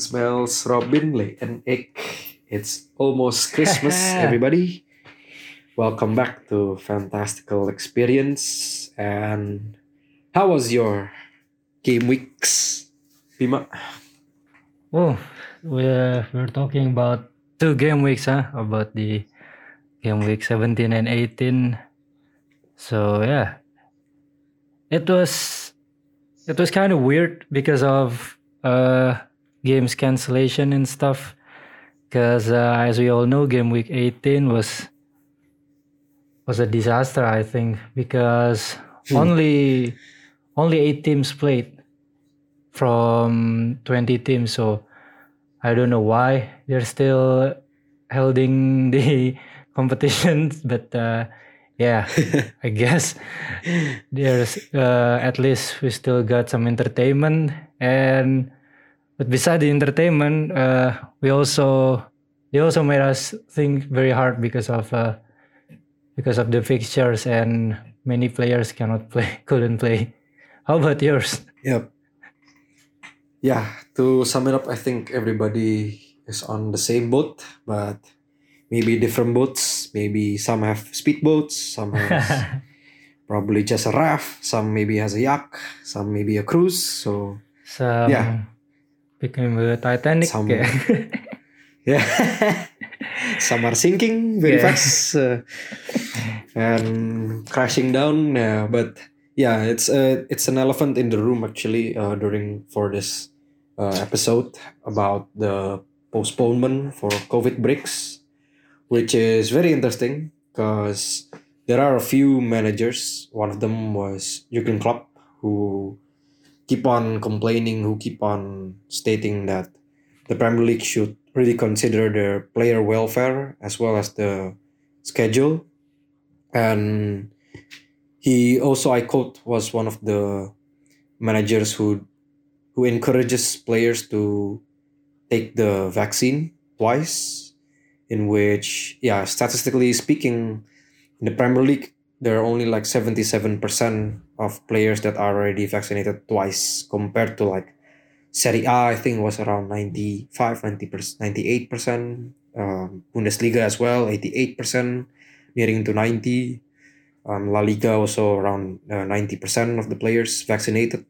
smells, Robin lay an egg. It's almost Christmas, everybody. Welcome back to Fantastical Experience. And how was your game weeks, Bima? Oh, we're, we're talking about two game weeks, huh? About the game week 17 and 18. So, yeah. It was it was kind of weird because of uh games cancellation and stuff. Because uh, as we all know, game week 18 was was a disaster, I think, because Hmm. only only eight teams played from 20 teams. So I don't know why they're still holding the competitions, but uh, yeah, I guess there's uh, at least we still got some entertainment and but beside the entertainment uh, we also they also made us think very hard because of uh, because of the fixtures and many players cannot play couldn't play how about yours Yep. Yeah, to sum it up, I think everybody is on the same boat, but maybe different boats. Maybe some have speedboats, some has probably just a raft, some maybe has a yacht, some maybe a cruise. So some Yeah. Became a titanic Some- yeah. yeah, some are sinking very Yeah. fast uh, and crashing down. Uh, but yeah, it's uh, it's an elephant in the room actually uh, during for this uh, episode about the postponement for COVID breaks, which is very interesting because there are a few managers. One of them was Jurgen Klopp, who keep on complaining, who keep on stating that the Premier League should really consider their player welfare as well as the schedule. And he also, I quote, was one of the managers who who encourages players to take the vaccine twice, in which, yeah, statistically speaking, in the Premier League, there are only like 77% of players that are already vaccinated twice compared to like Serie A, I think was around 95, 90%, 98%. Um, Bundesliga as well, 88%, nearing to 90. Um, La Liga also around uh, 90% of the players vaccinated.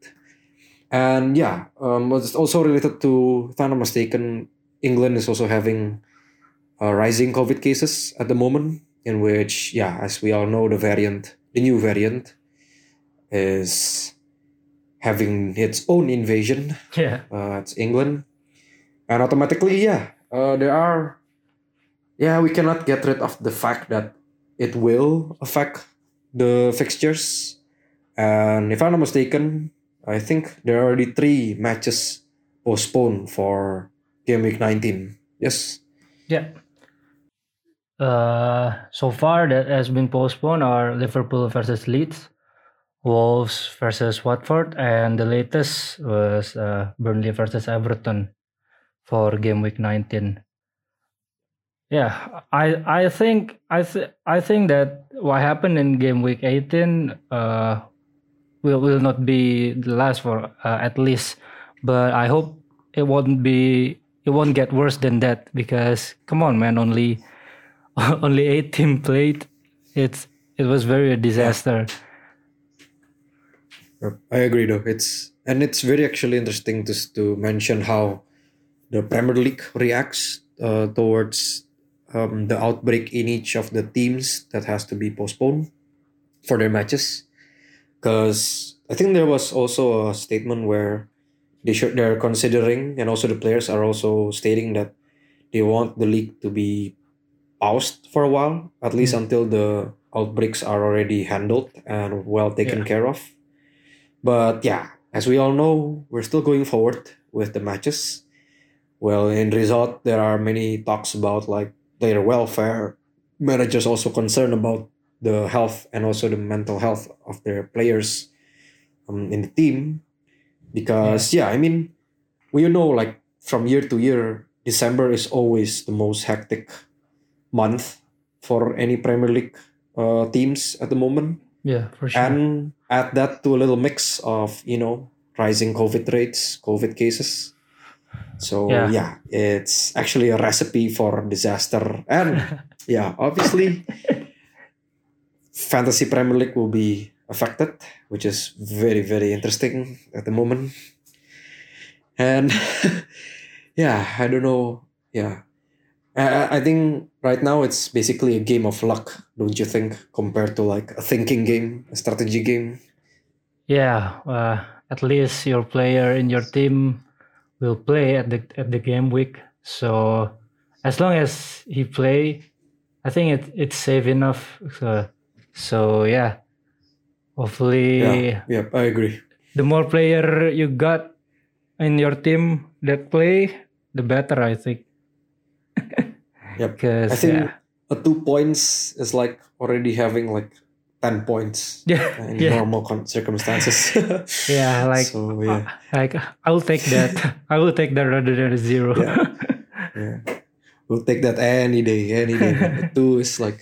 And yeah, um, it's also related to, if I'm not mistaken, England is also having uh, rising COVID cases at the moment, in which, yeah, as we all know, the variant, the new variant, is having its own invasion yeah uh, it's England, and automatically, yeah, uh, there are, yeah, we cannot get rid of the fact that it will affect the fixtures, and if I'm not mistaken, I think there are already three matches postponed for game week 19. Yes. Yeah. Uh, so far that has been postponed are Liverpool versus Leeds, Wolves versus Watford, and the latest was uh, Burnley versus Everton for game week 19. Yeah, I I think I th- I think that what happened in game week 18 uh will will not be the last for uh, at least, but I hope it won't be it won't get worse than that because come on man only only eight team played it's it was very a disaster I agree though. It's and it's very actually interesting to to mention how the Premier League reacts uh, towards um, the outbreak in each of the teams that has to be postponed for their matches. Because I think there was also a statement where they should they're considering and also the players are also stating that they want the league to be paused for a while, at least Mm. until the outbreaks are already handled and well taken Yeah. care of. But yeah, as we all know, we're still going forward with the matches. Well, in result, there are many talks about like their welfare. Managers also concerned about the health and also the mental health of their players um, in the team. Because yeah, I mean, we know like from year to year, December is always the most hectic month for any Premier League uh, teams at the moment yeah for sure and add that to a little mix of you know rising COVID rates, COVID cases. So Yeah. yeah, it's actually a recipe for disaster. And yeah, obviously, fantasy Premier League will be affected, which is very very interesting at the moment. And yeah, I don't know. Yeah, I think right now it's basically a game of luck, don't you think? Compared to like a thinking game, a strategy game. Yeah, uh, at least your player in your team will play at the at the game week. So as long as he play, I think it it's safe enough. So, so yeah, hopefully Yeah, yeah, I agree. the more player you got in your team that play, the better I think. Yep. Because I think yeah, a two points is like already having like ten points yeah, in yeah, normal con- circumstances. yeah. Like so yeah, uh, like I will take that. I will take that rather than a zero. Yeah. yeah, we'll take that any day, any day. A two is like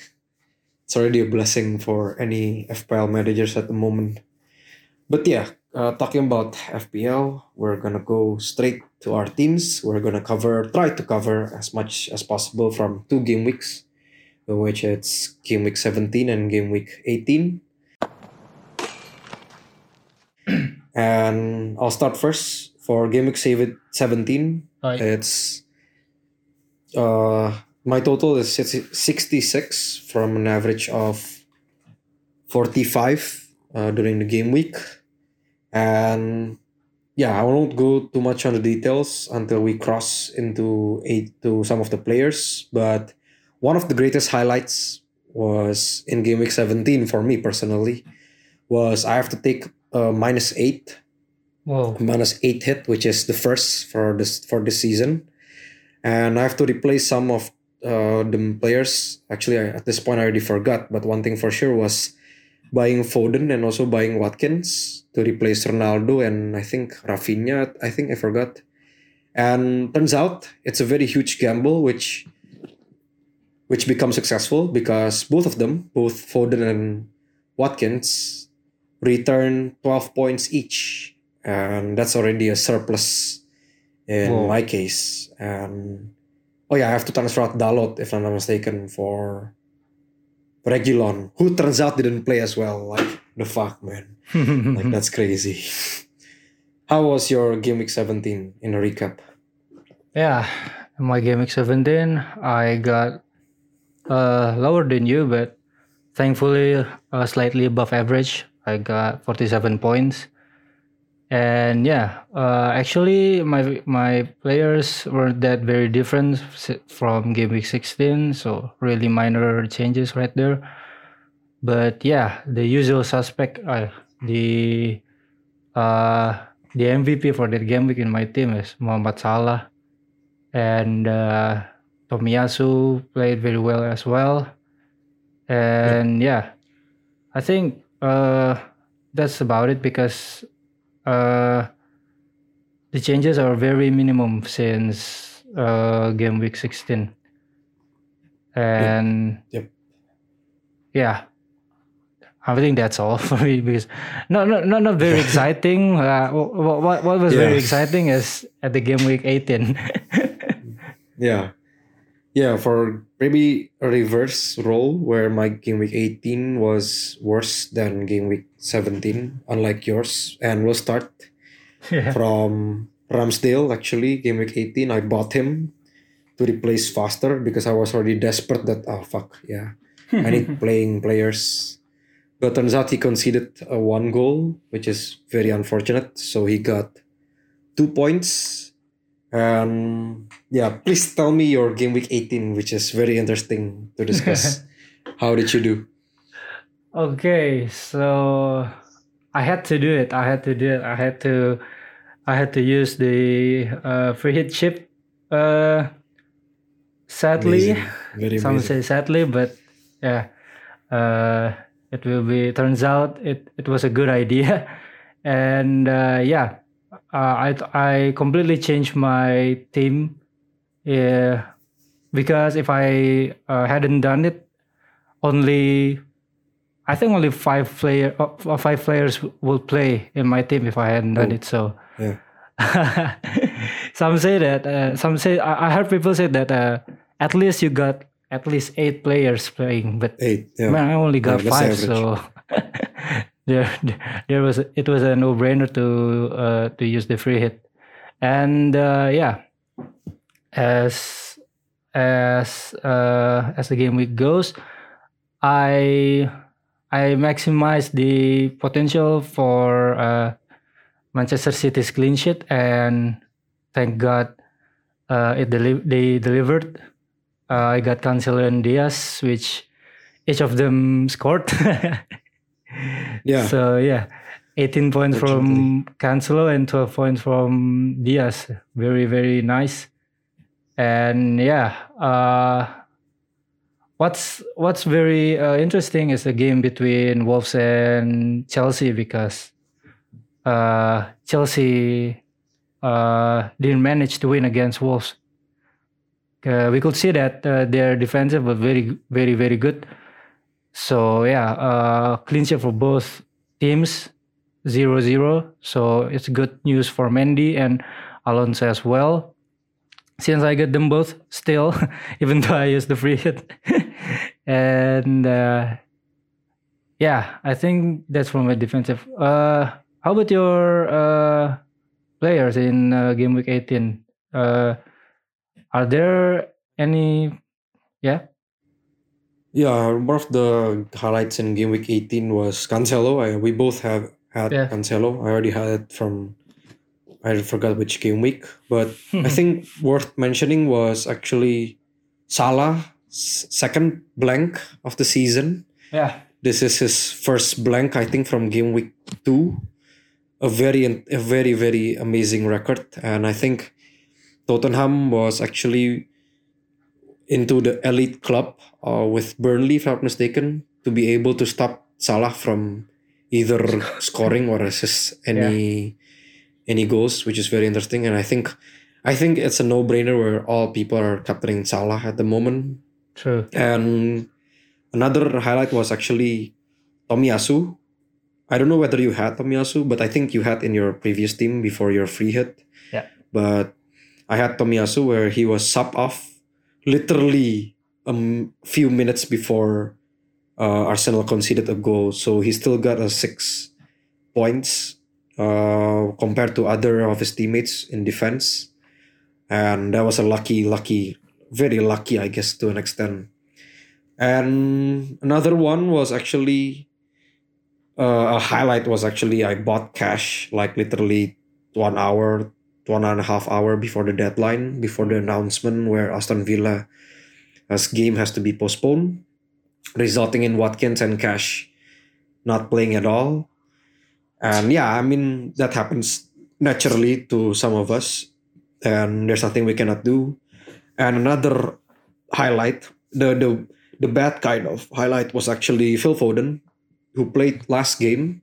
it's already a blessing for any FPL managers at the moment. But yeah, uh, talking about FPL, we're gonna go straight to our teams. We're gonna cover, try to cover as much as possible from two game weeks, in which it's game week 17 and game week 18. and I'll start first for game week seven- 17. Like, It's uh my total is 66 from an average of 45 uh, during the game week. And yeah, I won't go too much on the details until we cross into eight to some of the players. But one of the greatest highlights was in game week 17 for me personally was I have to take uh, minus eight whoa. minus eight hit, which is the first for this for this season, and I have to replace some of uh, the players. Actually, I, at this point, I already forgot. But one thing for sure was buying Foden and also buying Watkins to replace Ronaldo and I think Raphinha. I think I forgot. And turns out it's a very huge gamble, which which becomes successful because both of them, both Foden and Watkins, return 12 points each. And that's already a surplus in Whoa. my case. And oh yeah, I have to transfer out Dalot if I'm not mistaken for Regulon, who turns out didn't play as well. Like the fuck, man. Like that's crazy. How was your game week 17 in a recap? Yeah, my game week 17, I got uh, lower than you, but thankfully uh, slightly above average. I got 47 points. And yeah, uh, actually my my players weren't that very different from game week 16, so really minor changes right there. But yeah, the usual suspect, uh, the uh, the MVP for that game week in my team is Mohamed Salah and uh, Tomiyasu played very well as well. And yeah, I think uh, that's about it because uh, the changes are very minimum since uh, game week 16. And Yep. yeah, I think that's all for me because not not not, not very exciting. Uh, what, what what was very exciting is at the game week 18. Yeah. Yeah, for maybe a reverse role where my game week 18 was worse than game week 17, unlike yours. And we'll start yeah. from Ramsdale actually. Game week 18, I bought him to replace Foster because I was already desperate that, oh fuck, yeah, I need playing players. But turns out he conceded a one goal, which is very unfortunate. So he got two points. And yeah, please tell me your game week 18, which is very interesting to discuss. How did you do? Okay, so I had to do it. I had to do it. I had to I had to use the uh, free hit chip. Uh, sadly, Amazing. Some amazing. say sadly, but yeah, uh, it will be. Turns out it it was a good idea, and uh, yeah, uh, I I completely changed my team. Yeah, because if I uh, hadn't done it, only I think only five player uh, five players will play in my team if I hadn't done Oh. it. So Yeah. some say that uh, some say I, I heard people say that uh, at least you got at least eight players playing, but Eight. Yeah. man, I only got Yeah, five, so there there was it was a no brainer to uh, to use the free hit, and uh, yeah, as as uh, as the game week goes, I I maximize the potential for uh, Manchester City's clean sheet, and thank God uh, it deli- they delivered. Uh, I got Cancelo and Dias, which each of them scored. Yeah. So yeah, 18 points from Cancelo and 12 points from Dias. Very very nice. And yeah, uh, what's what's very uh, interesting is the game between Wolves and Chelsea because uh, Chelsea uh, didn't manage to win against Wolves. Uh, we could see that uh, their defensive was very very very good. So yeah, clean sheet for both teams, 0-0. So it's good news for Mendy and Alonso as well. Since I got them both still, even though I used the free hit, and uh, yeah, I think that's from my defensive. Uh, how about your uh, players in uh, game week 18? Uh, are there any? Yeah. Yeah, one of the highlights in game week 18 was Cancelo. I, we both have had Yeah. Cancelo. I already had it from, I forgot which game week. But I think worth mentioning was actually Salah's second blank of the season. Yeah. This is his first blank, I think, from game week two. A very, a very, very amazing record. And I think Tottenham was actually into the elite club uh, with Burnley, if I'm not mistaken, to be able to stop Salah from either scoring or assist any any goals, which is very interesting. And I think I think it's a no brainer where all people are captaining Salah at the moment. True. And another highlight was actually Tomiyasu. I don't know whether you had Tomiyasu, but I think you had in your previous team before your free hit. Yeah. But I had Tomiyasu where he was sub off literally a few minutes before uh, Arsenal conceded a goal. So he still got a six points uh, compared to other of his teammates in defense. And that was a lucky, lucky, very lucky, I guess, to an extent. And another one was actually uh, a highlight was actually I bought Cash like literally one hour, one and a half hour before the deadline, before the announcement where Aston Villa as game has to be postponed, resulting in Watkins and Cash not playing at all. And yeah, I mean that happens naturally to some of us, and there's nothing we cannot do. And another highlight, the the the bad kind of highlight was actually Phil Foden, who played last game,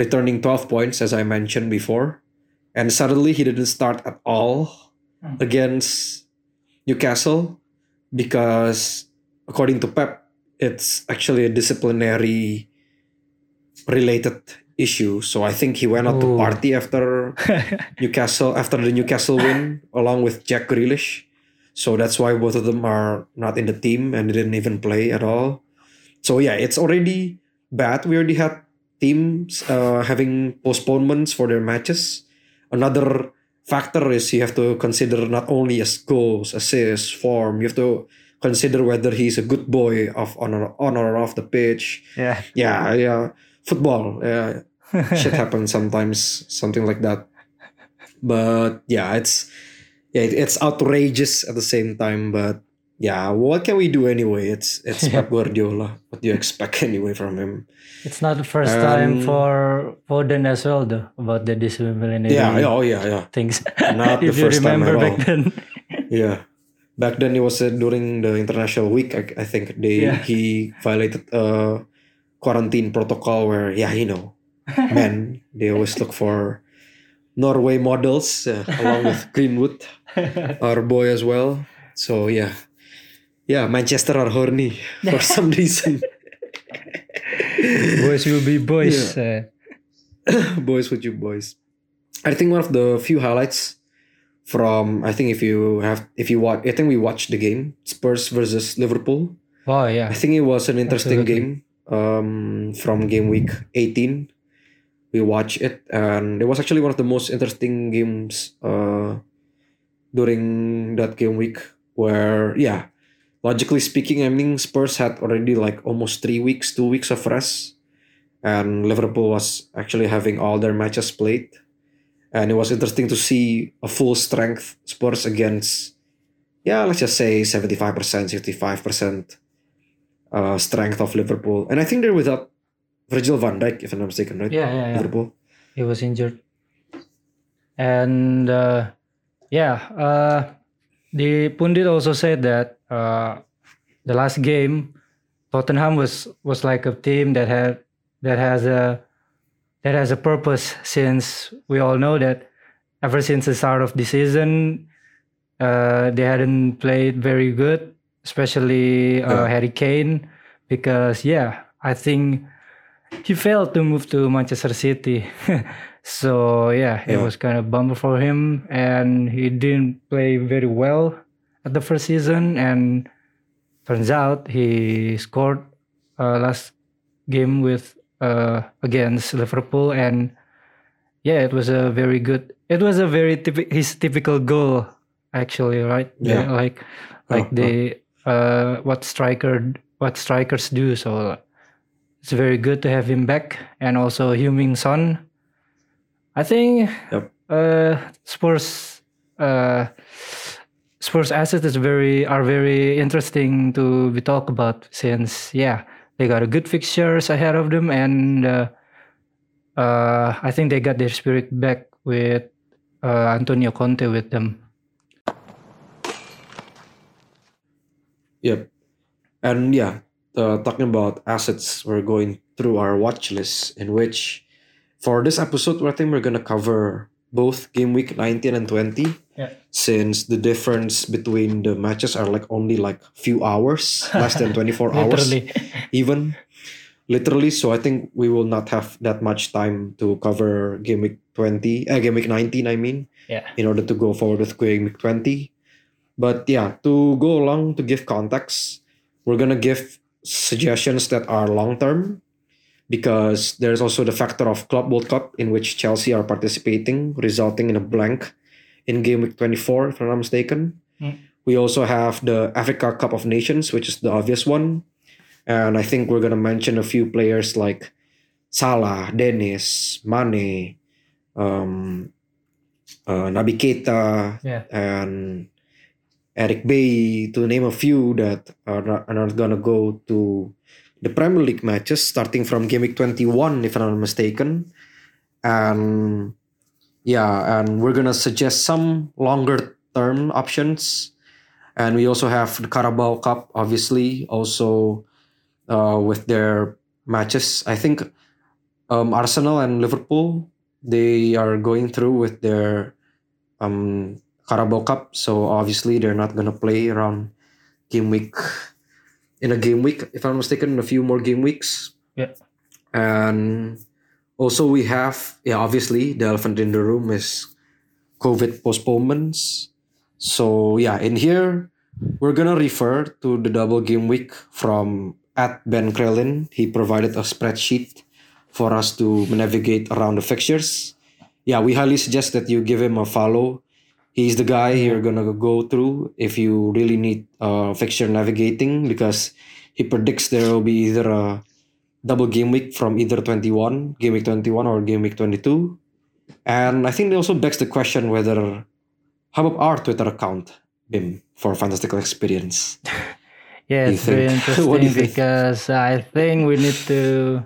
returning 12 points as I mentioned before, and suddenly he didn't start at all hmm. against Newcastle because according to Pep, it's actually a disciplinary related issue. So I think he went out to party after Newcastle after the Newcastle win along with Jack Grealish. So that's why both of them are not in the team and didn't even play at all. So yeah, it's already bad. We already had teams uh, having postponements for their matches. Another factor is you have to consider not only as goals, assists, form. You have to consider whether he's a good boy of on or, on or off the pitch. yeah. Yeah, yeah. Football. Yeah, shit happens sometimes something like that but yeah it's yeah it's outrageous at the same time but yeah what can we do anyway it's it's Yeah. Pep Guardiola what do you expect anyway from him It's not the first time Um, for Foden as well, though, about the disciplinary yeah, yeah oh yeah yeah things. Not the first time remember at back all. then. yeah back then it was uh, during the international week I, I think they Yeah. he violated a quarantine protocol where yeah you know men they always look for Norway models uh, along with Greenwood our boy as well. So yeah, yeah, Manchester are horny for some reason. boys will be boys. Uh, boys with you boys. I think one of the few highlights from I think if you have if you watch I think we watched the game Spurs versus Liverpool. oh yeah, I think it was an interesting Absolutely. game um, from game week 18. We watched it, and it was actually one of the most interesting games uh, during that game week. Where, yeah, logically speaking, I mean, Spurs had already like almost three weeks, two weeks of rest, and Liverpool was actually having all their matches played. And it was interesting to see a full strength Spurs against, yeah, let's just say 75%, 65% uh, strength of Liverpool. And I think they're without Virgil van Dijk, if I'm not mistaken, right? yeah, yeah, yeah. Liverpool. He was injured, and uh, yeah, uh, the pundit also said that uh, the last game, Tottenham was was like a team that had that has a that has a purpose. Since we all know that ever since the start of the season, uh, they hadn't played very good, especially uh. Harry Kane, because yeah, I think he failed to move to Manchester City. so yeah, it Yeah. was kind of bummer for him, and he didn't play very well at the first season. And turns out he scored uh, last game with uh, against Liverpool, and yeah, it was a very good. It was a very typi- his typical goal, actually, right? Yeah. like like Uh-huh. the uh, what striker what strikers do. So it's very good to have him back, and also Heung-min Son. I think Yep. uh, Spurs uh, Spurs assets is very are very interesting to be talk about since yeah they got a good fixtures ahead of them and uh, uh, I think they got their spirit back with uh, Antonio Conte with them. Yep. And yeah, uh, talking about assets, we're going through our watch list, in which for this episode, I think we're going to cover both game week 19 and 20. Yeah. Since the difference between the matches are like only like few hours, less than 24 hours, even literally. So I think we will not have that much time to cover game week 20, uh, game week 19, I mean yeah. in order to go forward with game week 20. But yeah, to go along to give context, we're gonna give suggestions that are long term because there's also the factor of Club World Cup in which Chelsea are participating, resulting in a blank in game week 24, if I'm not mistaken. Mm. We also have the Africa Cup of Nations, which is the obvious one. And I think we're gonna mention a few players like Salah, Dennis, Mane, um, uh, Naby Keita, Yeah. and Eric Bailly, to name a few that are not, are not gonna go to the Premier League matches starting from game week 21, if I'm not mistaken. And yeah, and we're gonna suggest some longer term options. And we also have the Carabao Cup, obviously, also uh, with their matches. I think um, Arsenal and Liverpool they are going through with their um, Carabao Cup, so obviously they're not gonna play around game week in a game week, if I'm mistaken, in a few more game weeks. Yeah. And also we have, yeah, obviously the elephant in the room is COVID postponements. So yeah, in here we're gonna refer to the double game week from at Ben Crellin. He provided a spreadsheet for us to navigate around the fixtures. Yeah, we highly suggest that you give him a follow. He's the guy you're gonna go through if you really need uh, fixture navigating because he predicts there will be either a double game week from either 21, game week 21 or game week 22. And I think it also begs the question whether how about our Twitter account, Bim, for fantastical experience? Yeah, it's very think? What do interesting you think? because I think we need to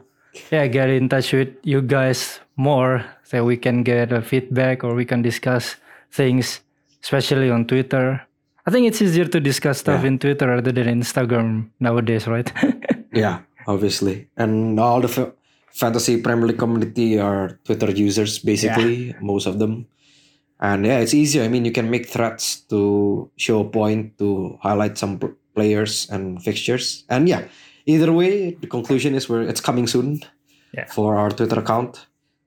yeah get in touch with you guys more so we can get a feedback or we can discuss things, especially on Twitter. I think it's easier to discuss stuff Yeah. in Twitter rather than Instagram nowadays, right? Yeah, obviously. And all the f- fantasy Premier League community are Twitter users, basically, most of them. And yeah, it's easier. I mean, you can make threads to show a point, to highlight some p- players and fixtures. And yeah, either way, the conclusion is we're it's coming soon Yeah. for our Twitter account.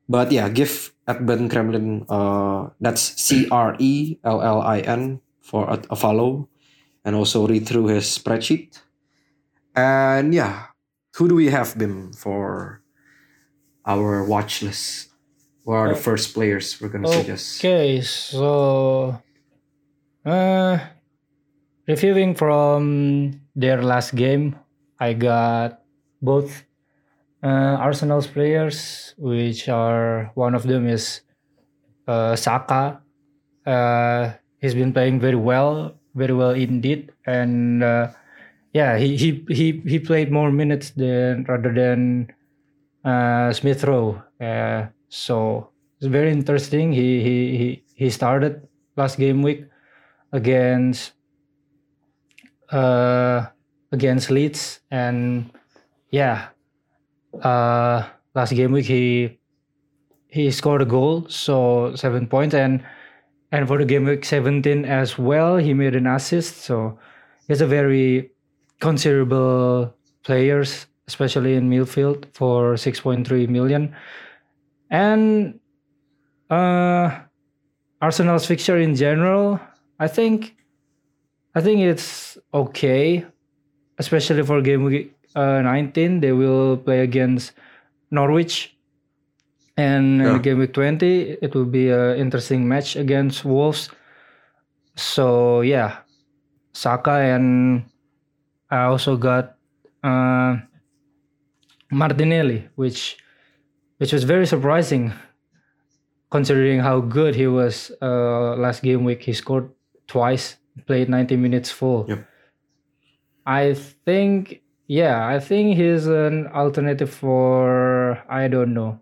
But yeah, give at Ben Crellin. Uh, that's C R E L L I N for a, a follow, and also read through his spreadsheet. And yeah, who do we have Bim for our watch list? What are the Oh. first players we're gonna suggest? Okay, so uh, reviewing from their last game, I got both Arsenal's players, which are one of them is uh, Saka. Uh, he's been playing very well, very well indeed, and uh, yeah, he, he he he played more minutes than rather than uh, Smith Rowe. Uh, so it's very interesting. He he he he started last game week against uh against Leeds and yeah uh last game week he he scored a goal so seven points. And and for the game week 17 as well he made an assist. So he's a very considerable players especially in midfield for 6.3 million. And uh Arsenal's fixture in general, I think I think it's okay, especially for game week uh, 19. They will play against Norwich, and in game week 20, it will be an interesting match against Wolves. So yeah, Saka and I also got uh, Martinelli, which which was very surprising considering how good he was uh, last game week. He scored twice, played 90 minutes full. Yep. I think, yeah, I think he's an alternative for, I don't know,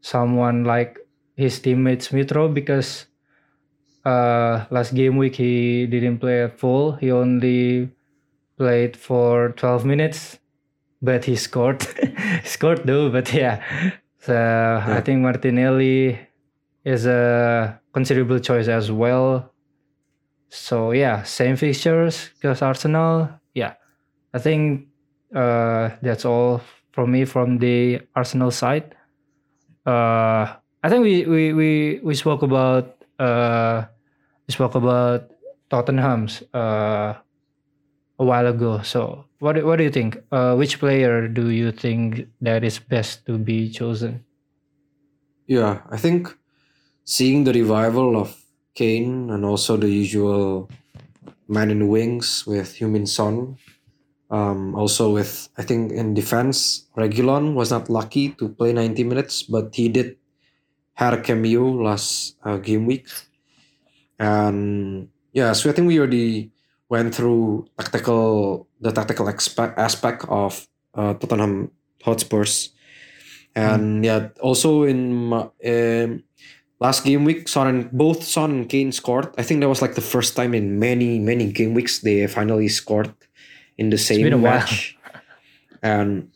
someone like his teammates Mitro because uh, last game week he didn't play at full. He only played for 12 minutes, but he scored. he scored though, but yeah. So I think Martinelli is a considerable choice as well. So yeah, same fixtures because Arsenal. Yeah, I think uh, that's all from me from the Arsenal side. Uh, I think we we we, we spoke about uh, we spoke about Tottenham's uh, a while ago. So what what do you think? Uh, which player do you think that is best to be chosen? Yeah, I think seeing the revival of Kane and also the usual man in wings with Heung-min Son. Um, also with I think in defense, Reguilon was not lucky to play 90 minutes, but he did had a cameo last uh, game week. And yeah, so I think we already went through tactical the tactical aspect aspect of uh, Tottenham Hotspurs. And yeah, also in um, last game week, Son and both Son and Kane scored. I think that was like the first time in many many game weeks they finally scored in the same match. and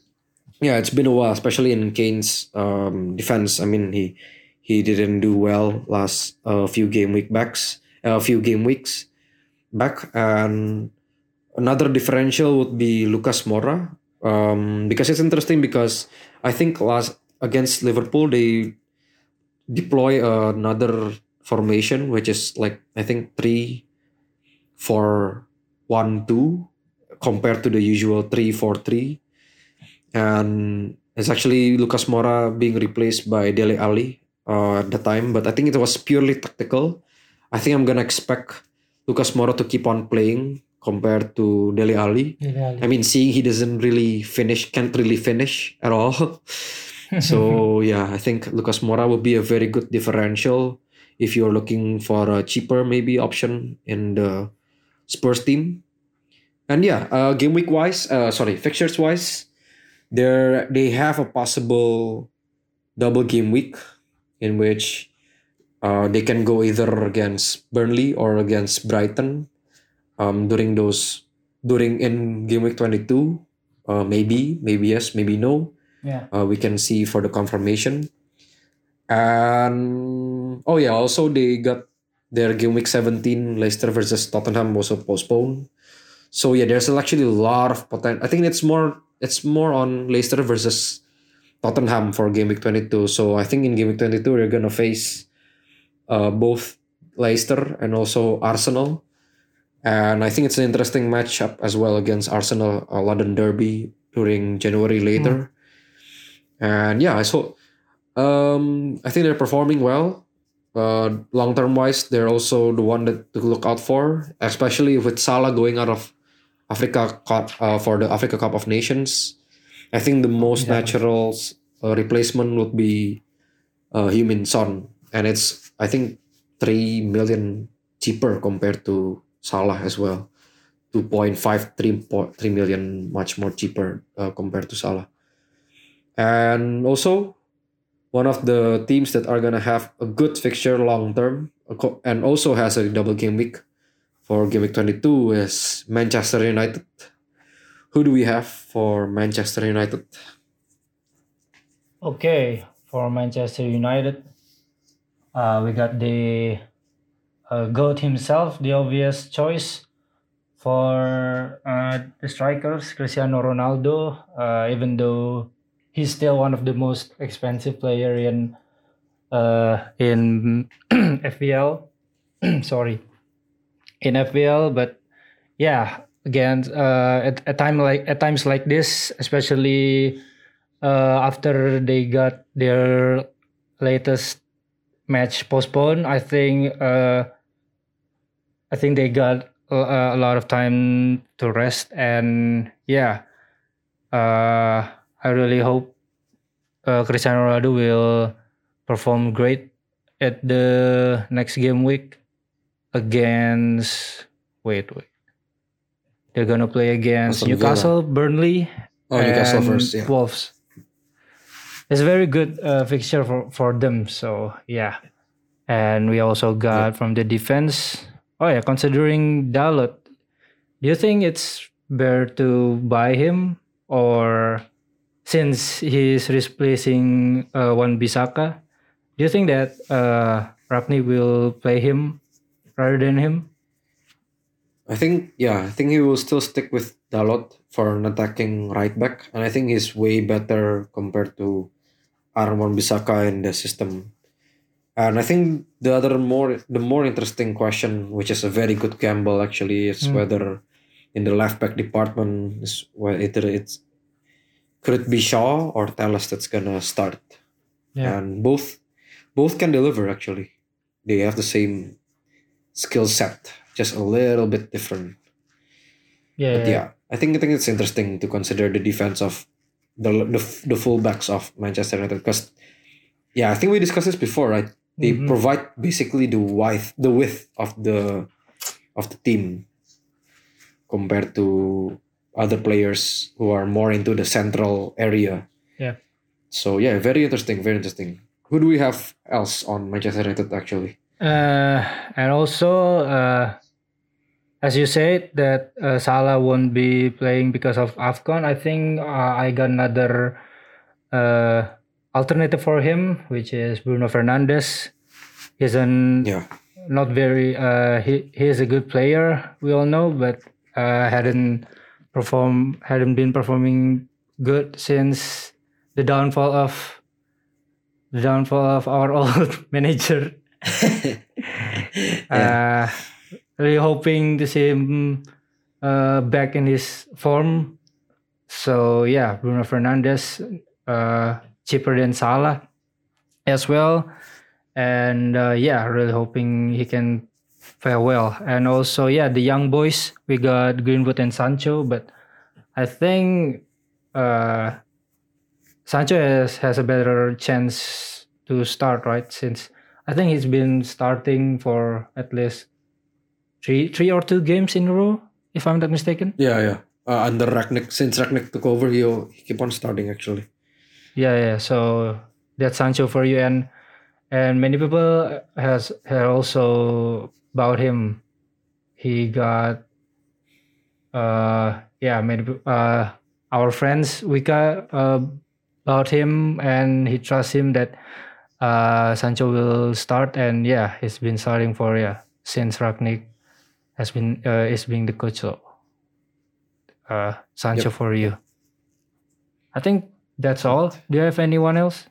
yeah, it's been a while, especially in Kane's um, defense. I mean, he he didn't do well last uh, few game week backs, a few game weeks back, and another differential would be Lucas Moura. Um, because it's interesting because I think last against Liverpool they deploy another formation which is like I think three, four, one, two, compared to the usual three, four, three, and it's actually Lucas Moura being replaced by Dele Alli uh, at the time, but I think it was purely tactical. I think I'm gonna expect Lucas Moura to keep on playing compared to Dele Alli. I mean, seeing he doesn't really finish, can't really finish at all. so yeah, I think Lucas Moura will be a very good differential if you're looking for a cheaper maybe option in the Spurs team. And yeah, uh, game week wise, uh, sorry, fixtures wise, there they have a possible double game week in which uh, they can go either against Burnley or against Brighton um, during those during in game week 22 uh, maybe maybe yes maybe no. Yeah. uh, we can see for the confirmation. And oh yeah also they got their game week 17 Leicester versus Tottenham was also postponed so yeah there's actually a lot of potential I think it's more it's more on Leicester versus Tottenham for game week 22. So I think in game week 22 we're gonna face uh, both Leicester and also Arsenal. And I think it's an interesting matchup as well against Arsenal uh, London Derby during January later. And yeah, so um I think they're performing well. Uh long term wise, they're also the one that to look out for, especially with Salah going out of Africa Cup uh, for the Africa Cup of Nations. I think the most Yeah. natural uh, replacement would be uh, Heung-min Son, and it's I think three million cheaper compared to Salah as well. 2.5 3, 3 million much more cheaper uh, compared to Salah. And also one of the teams that are gonna have a good fixture long term and also has a double game week for game week 22 is Manchester United. Who do we have for Manchester United? Okay, for Manchester United, uh, we got the uh, goat himself, the obvious choice for uh, the strikers, Cristiano Ronaldo. Uh, even though he's still one of the most expensive player in uh, in FPL, sorry, in FPL, but yeah, again, uh, at a time like at times like this, especially uh, after they got their latest match postponed, I think uh, I think they got a, a lot of time to rest, and yeah, uh, I really hope uh, Cristiano Ronaldo will perform great at the next game week against. Wait, wait. They're gonna play against Aston Villa. Newcastle, Burnley, Oh, Newcastle and first, yeah. Wolves. It's a very good uh, fixture for, for them. So yeah, and we also got from the defense. Oh yeah, considering Dalot, do you think it's better to buy him or since he's replacing uh, Wan-Bissaka, do you think that uh, Rapni will play him rather than him? I think yeah, I think he will still stick with Dalot for an attacking right back, and I think he's way better compared to Aaron Bissaka in the system. And I think the other more the more interesting question, which is a very good gamble actually, is Hmm. whether in the left back department is where either it's could it be Shaw or Telles that's gonna start. Yeah. And both both can deliver actually. They have the same skill set, just a little bit different. Yeah, But yeah, I think I think it's interesting to consider the defense of the the, the fullbacks of Manchester United because yeah, I think we discussed this before, right? They Mhm. provide basically the width the width of the of the team compared to other players who are more into the central area. Yeah. So yeah, very interesting, very interesting. Who do we have else on Manchester United actually? Uh, and also, uh, as you said, that uh, Salah won't be playing because of AFCON. I think uh, I got another uh, alternative for him, which is Bruno Fernandes. He's an Yeah. not very. Uh, he he is a good player. We all know, but uh, hadn't perform hadn't been performing good since the downfall of the downfall of our old manager. Uh, really hoping to see him uh, back in his form. So yeah, Bruno Fernandes uh, cheaper than Salah as well, and uh, yeah, really hoping he can fare well. And also yeah, the young boys we got Greenwood and Sancho, but I think uh, Sancho has, has a better chance to start, right? Since I think he's been starting for at least three three or two games in a row, if I'm not mistaken. Yeah, yeah. Uh, under Rangnick, since Rangnick took over, he he keep on starting actually. Yeah, yeah. So that's Sancho for you, and and many people has have also about him. He got uh yeah many uh our friends Wika uh, about him, and he trusts him that uh Sancho will start, and yeah, he's been starting for yeah since Rangnick has been uh, is being the coach. So uh Sancho Yep. for you. I think that's all. Do you have anyone else?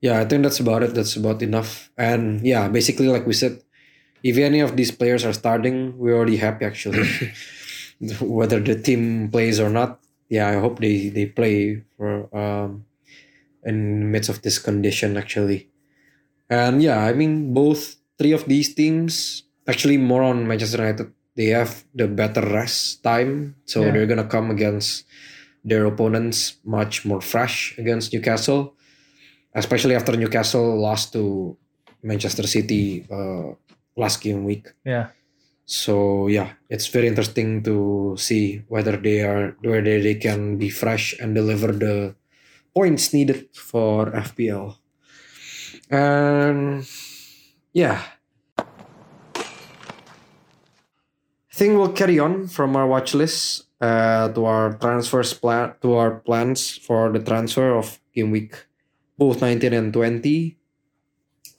Yeah, I think that's about it. That's about enough. And yeah, basically, like we said, if any of these players are starting, we're already happy actually. Whether the team plays or not, yeah, I hope they they play for um in the midst of this condition actually. And yeah, I mean both three of these teams actually more on Manchester United. They have the better rest time, so Yeah. they're gonna come against their opponents much more fresh against Newcastle, especially after Newcastle lost to Manchester City uh, last game week. Yeah. So yeah, it's very interesting to see whether they are whether they can be fresh and deliver the points needed for FPL. And yeah, I think we'll carry on from our watch list uh, to our transfers plan to our plans for the transfer of game week both 19 and 20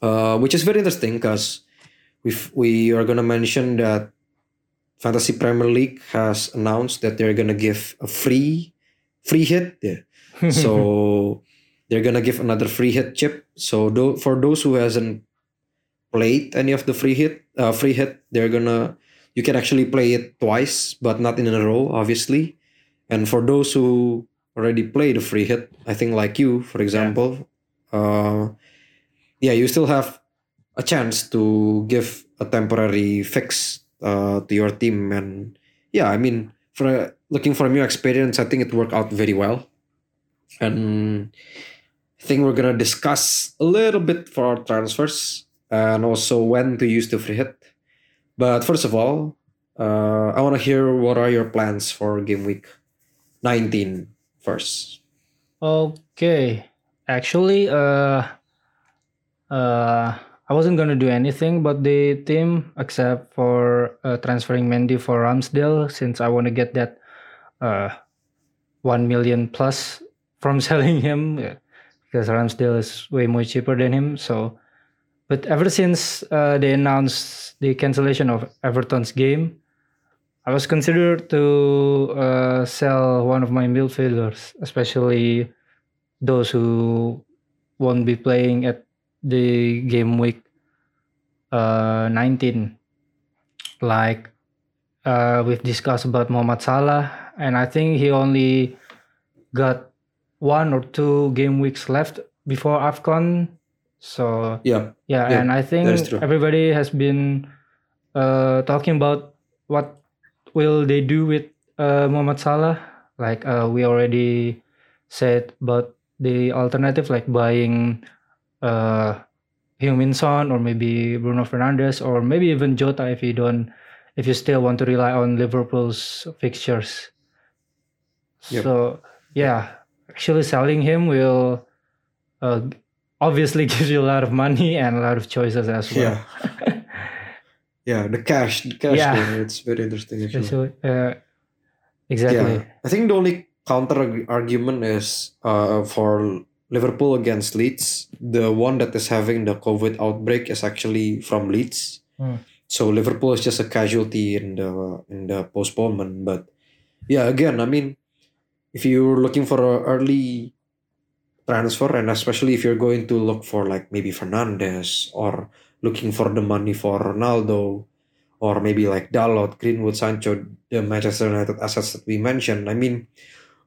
uh, which is very interesting because we we are gonna mention that Fantasy Premier League has announced that they're gonna give a free free hit. Yeah. So they're gonna give another free hit chip. So tho- for those who hasn't played any of the free hit, uh, free hit, they're gonna you can actually play it twice, but not in a row, obviously. And for those who already played the free hit, I think like you, for example, uh, yeah, you still have a chance to give a temporary fix uh, to your team. And yeah, I mean, for looking from your experience, I think it worked out very well. And I think we're gonna discuss a little bit for transfers and also when to use the free hit. But first of all, uh, I want to hear what are your plans for game week 19 first. Okay. Actually, uh, uh, I wasn't gonna do anything but the team except for uh, transferring Mendy for Ramsdale since I want to get that uh, one million plus from selling him yeah, because Ramsdale is way more cheaper than him. So, but ever since uh, they announced the cancellation of Everton's game, I was considered to uh, sell one of my midfielders, especially those who won't be playing at the game week uh, 19. Like uh, we've discussed about Mohamed Salah, and I think he only got one or two game weeks left before AFCON. So Yeah, yeah, Yeah, and I think that is true. everybody has been uh, talking about what will they do with uh, Mohamed Salah. Like uh, we already said about the alternative, like buying uh, Heung-min Son or maybe Bruno Fernandes or maybe even Jota if you don't, if you still want to rely on Liverpool's fixtures. Yep. So yeah, actually selling him will uh, obviously gives you a lot of money and a lot of choices as well. yeah, yeah. The cash, the cash. Yeah. thing, it's very interesting actually. So, uh, exactly. Yeah, I think the only counter argument is uh, for Liverpool against Leeds. The one that is having the COVID outbreak is actually from Leeds. Hmm. So Liverpool is just a casualty in the in the postponement. But yeah, again, I mean, if you're looking for a early transfer, and especially if you're going to look for like maybe Fernandes or looking for the money for Ronaldo, or maybe like Dalot, Greenwood, Sancho, the Manchester United assets that we mentioned. I mean,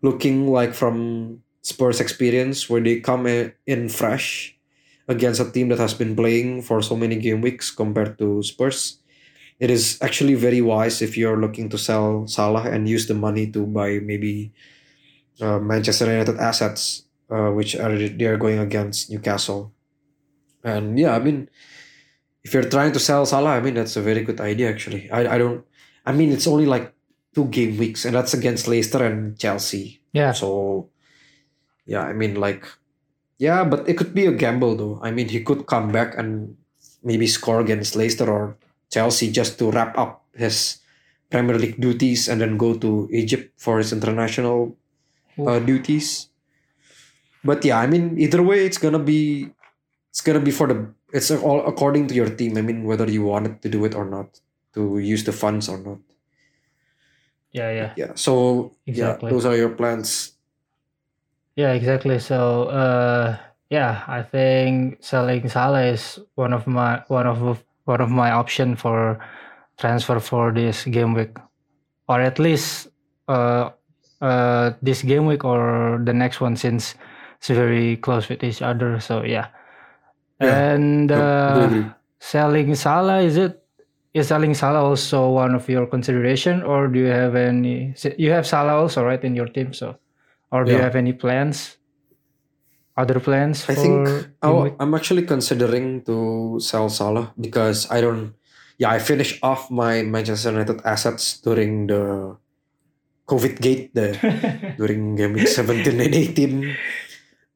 looking like from Spurs experience where they come in fresh against a team that has been playing for so many game weeks compared to Spurs. It is actually very wise if you're looking to sell Salah and use the money to buy maybe uh, Manchester United assets, uh, which are they are going against Newcastle. And yeah, I mean, if you're trying to sell Salah, I mean that's a very good idea actually. I, I don't I mean it's only like two game weeks and that's against Leicester and Chelsea. Yeah. So yeah, I mean like yeah, but it could be a gamble though. I mean he could come back and maybe score against Leicester or Chelsea just to wrap up his Premier League duties and then go to Egypt for his international uh, duties. But yeah, I mean either way it's gonna be it's gonna be for the it's all according to your team. I mean whether you wanted to do it or not, to use the funds or not. Yeah, yeah. Yeah. So Exactly. yeah, those are your plans Yeah, exactly. So, uh, yeah, I think selling Salah is one of my one of one of my option for transfer for this game week, or at least uh, uh, this game week or the next one since it's very close with each other. So yeah, Yeah, and do uh, selling Salah is it? Is selling Salah also one of your consideration, or do you have any? You have Salah also, right, in your team. So, or do you have any plans? Other plans I think I think I'm actually considering to sell Salah because I don't. Yeah, I finished off my Manchester United assets during the COVID gate there during game week 17 and 18.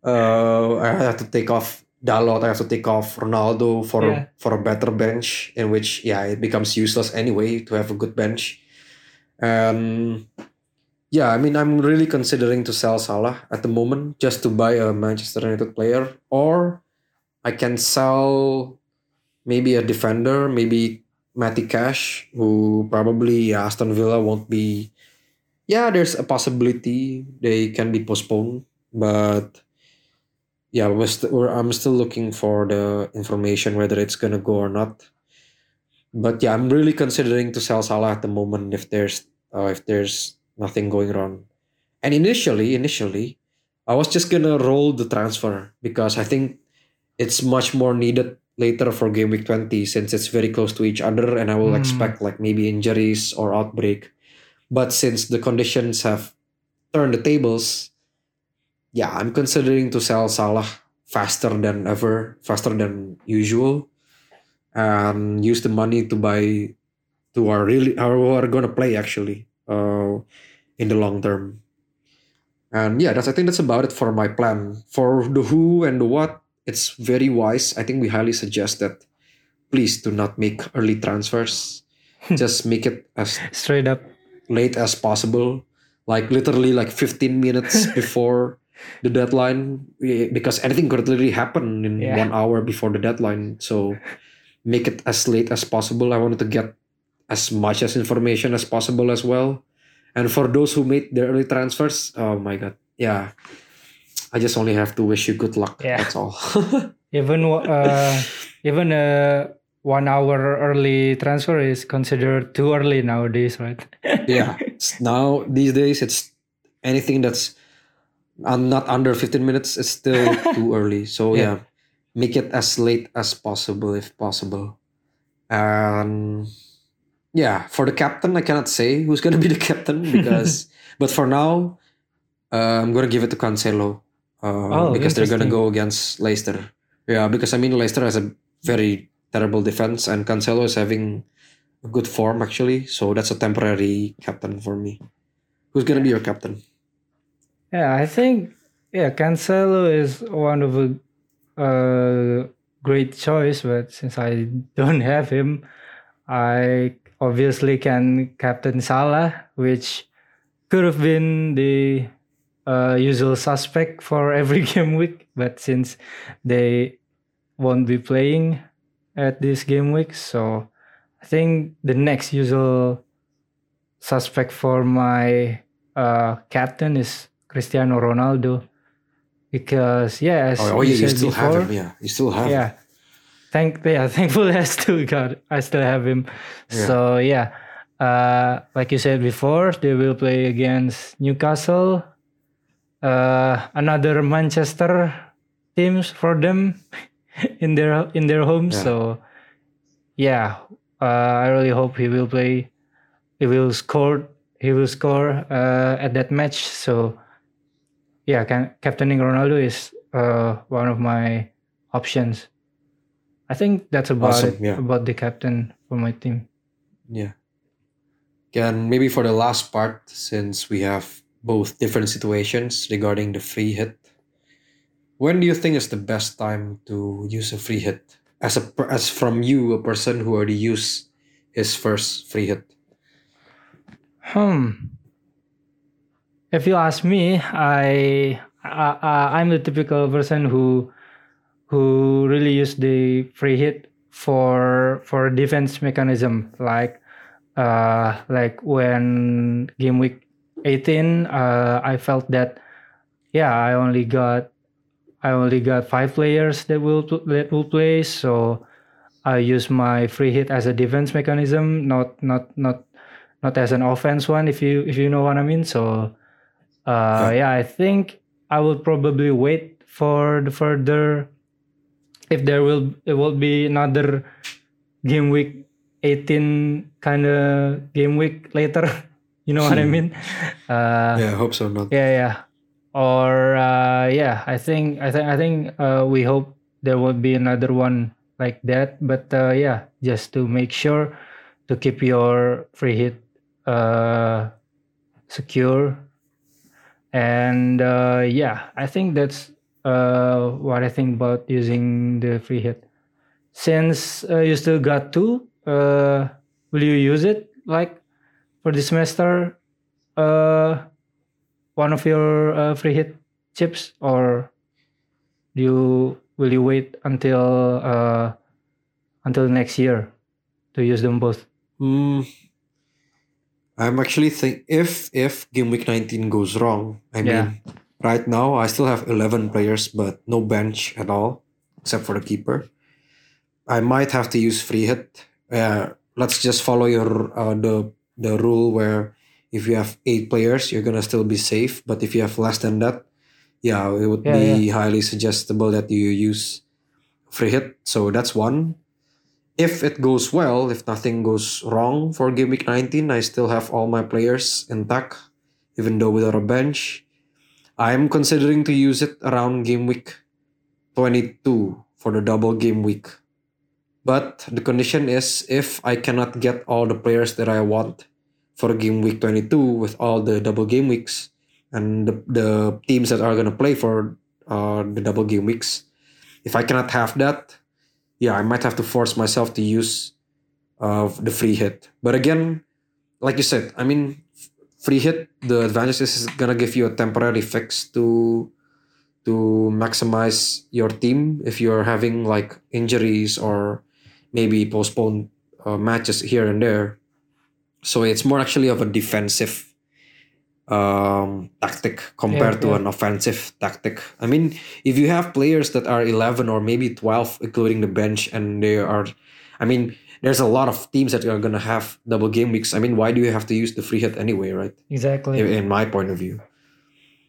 Uh, I had to take off Dalot. I have to take off Ronaldo for yeah. for a better bench, in which yeah, it becomes useless anyway to have a good bench. And yeah, I mean, I'm really considering to sell Salah at the moment just to buy a Manchester United player, or I can sell maybe a defender, maybe Matty Cash, who probably Aston Villa won't be. Yeah, there's a possibility they can be postponed, but yeah, we're st- we're, I'm still looking for the information whether it's gonna go or not. But yeah, I'm really considering to sell Salah at the moment if there's uh, if there's nothing going wrong. And initially, initially, I was just gonna roll the transfer because I think it's much more needed later for game week 20 since it's very close to each other and I will Hmm. expect like maybe injuries or outbreak. But since the conditions have turned the tables, yeah, I'm considering to sell Salah faster than ever, faster than usual, and use the money to buy to our really who are gonna play actually uh, in the long term. And yeah, that's I think that's about it for my plan. For the who and the what, it's very wise. I think we highly suggest that please do not make early transfers. Just make it as Straight up. Late as possible, like literally like 15 minutes before the deadline, eh, because anything could literally happen in Yeah. one hour before the deadline. So make it as late as possible. I wanted to get as much as information as possible as well. And for those who made their early transfers, oh my god, yeah, I just only have to wish you good luck. Yeah. That's all. Even uh, even a one hour early transfer is considered too early nowadays, right? yeah. Now these days, it's anything that's not under 15 minutes. It's still too early. So Yeah. yeah, make it as late as possible if possible. And yeah, for the captain, I cannot say who's gonna be the captain because, but for now, uh, I'm gonna give it to Cancelo uh, Oh, because they're gonna go against Leicester. Yeah, because I mean Leicester has a very terrible defense, and Cancelo is having a good form actually. So that's a temporary captain for me. Who's gonna be your captain? Yeah, I think yeah, Cancelo is one of a uh, great choice, but since I don't have him, I obviously can captain Salah, which could have been the uh, usual suspect for every game week, but since they won't be playing at this game week, so I think the next usual suspect for my uh, captain is Cristiano Ronaldo because yeah, Oh, oh yeah, you still have before, him. Yeah, you still have him. yeah, thank yeah, thankfully I still got I still have him. Yeah. So yeah, uh, like you said before, they will play against Newcastle, uh, another Manchester teams for them in their in their home. Yeah. So yeah, uh, I really hope he will play. He will score. He will score uh, at that match. So yeah, can, captaining Ronaldo is uh, one of my options. I think that's about Awesome, it yeah. about the captain for my team. Yeah. And maybe for the last part, since we have both different situations regarding the free hit, when do you think is the best time to use a free hit? As a as from you, a person who already used his first free hit. Hmm. If you ask me, I, I I'm the typical person who who really use the free hit for for defense mechanism like uh like when game week 18 uh I felt that yeah, I only got I only got five players that will that will play. So I use my free hit as a defense mechanism, not not not not as an offense one. If you if you know what I mean. So uh, yeah, I think I will probably wait for the further if there will it will be another game week 18 kind of game week later. you know what I mean? Uh, yeah, I hope so. Not. yeah yeah or uh yeah i think i think i think uh we hope there will be another one like that. But uh yeah just to make sure to keep your free hit uh secure. And uh yeah i think that's uh what i think about using the free hit. Since uh, you still got two uh will you use it like for the semester? Uh one of your uh, free hit chips or do you will you wait until uh until next year to use them both Hmm. I'm actually think if if game week 19 goes wrong, I Yeah. mean, right now I still have 11 players, but no bench at all, except for the keeper. I might have to use free hit. Uh, let's just follow your uh, the the rule where if you have eight players, you're gonna still be safe. But if you have less than that, yeah, it would Yeah, be highly suggestible that you use free hit. So that's one. If it goes well, if nothing goes wrong for game week 19, I still have all my players intact, even though without a bench. I'm considering to use it around game week 22 for the double game week. But the condition is if I cannot get all the players that I want for game week 22 with all the double game weeks and the, the teams that are going to play for uh, the double game weeks, if I cannot have that, yeah, I might have to force myself to use uh, the free hit. But again, like you said, I mean, free hit. The advantage is it's gonna give you a temporary fix to to maximize your team if you're having like injuries or maybe postponed uh, matches here and there. So it's more actually of a defensive um, tactic compared to yeah. an offensive tactic. I mean, if you have players that are 11 or maybe 12, including the bench, and they are, I mean, there's a lot of teams that are going to have double game weeks. I mean, why do you have to use the free hit anyway, right? exactly In, in my point of view.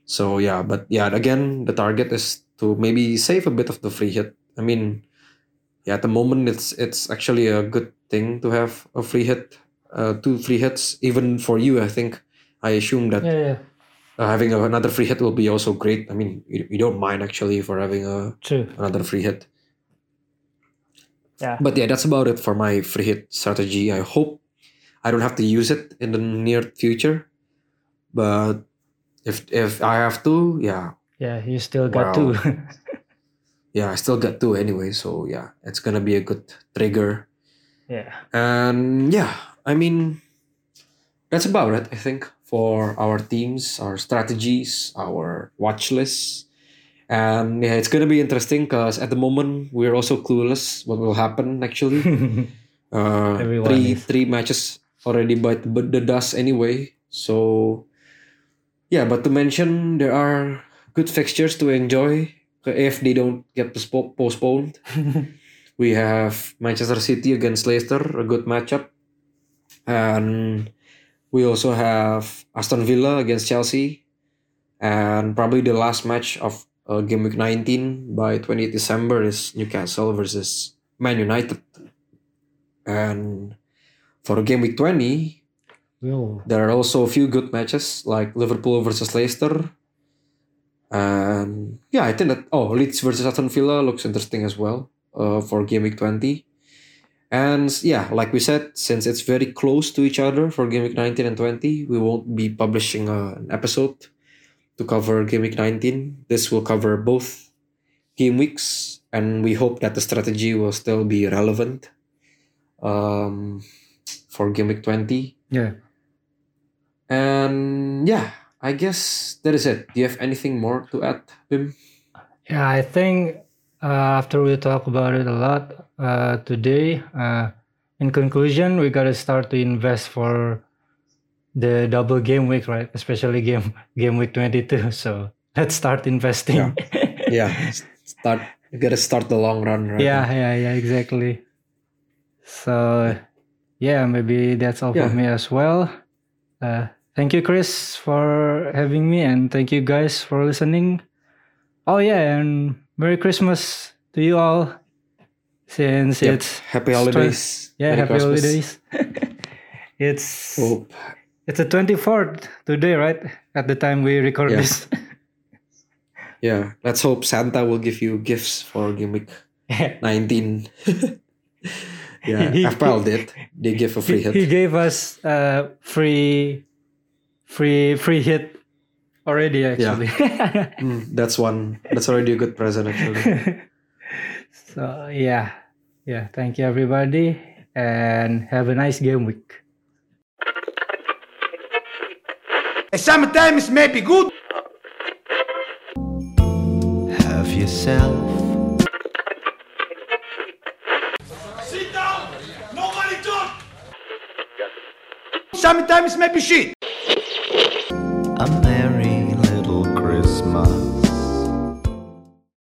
So, yeah, but yeah, again, the target is to maybe save a bit of the free hit. I mean, yeah, at the moment, it's it's actually a good thing to have a free hit, uh, two free hits, even for you, I think. I assume that yeah yeah uh, having a, another free hit will be also great. I mean, you, you don't mind actually for having a true another free hit. yeah But yeah, that's about it for my free hit strategy. I hope I don't have to use it in the near future. But if if I have to, yeah, yeah you still got Wow. two yeah, I still got two anyway. So yeah, it's gonna be a good trigger. yeah And yeah, I mean, that's about it. I think for our teams, our strategies, our watch lists. And yeah, it's gonna be interesting because at the moment we're also clueless what will happen. Actually, uh, Everyone three is. three matches already bite the, the dust anyway. So yeah, but to mention there are good fixtures to enjoy if they don't get postponed. We have Manchester City against Leicester, a good matchup. And we also have Aston Villa against Chelsea. And probably the last match of uh, game week 19 by 20th December is Newcastle versus Man United. And for game week 20, Whoa. there are also a few good matches like Liverpool versus Leicester. And yeah, I think that oh Leeds versus Aston Villa looks interesting as well uh, for game week 20. And yeah, like we said, since it's very close to each other for game week 19 and 20, we won't be publishing an episode to cover game week 19. This will cover both game weeks, and we hope that the strategy will still be relevant um, for game week 20. yeah And yeah, I guess that is it. Do you have anything more to add, Bim? Yeah, I think uh, after we talk about it a lot uh, today, uh, in conclusion, we gotta start to invest for the double game week, right? Especially game game week twenty two. So let's start investing. Yeah. yeah, start. You gotta start the long run, right? yeah, yeah, yeah, exactly. So, yeah, maybe that's all Yeah. for me as well. Uh, thank you, Chris, for having me, and thank you guys for listening. Oh yeah, and Merry Christmas to you all. Since Yep. it's Happy holidays. yeah, Merry happy Christmas. holidays. it's Hope. it's the twenty fourth today, right? At the time we record Yeah. this. Yeah, let's hope Santa will give you gifts for gimmick 19. yeah, He- FPL did. They give a free he, he gave us a free free free hit already actually Mm, that's one. That's already a good present, actually. so yeah yeah thank you everybody and have a nice game week Sometimes may be good. Have yourself Sit down. Nobody talk. Sometimes may be shit. a merry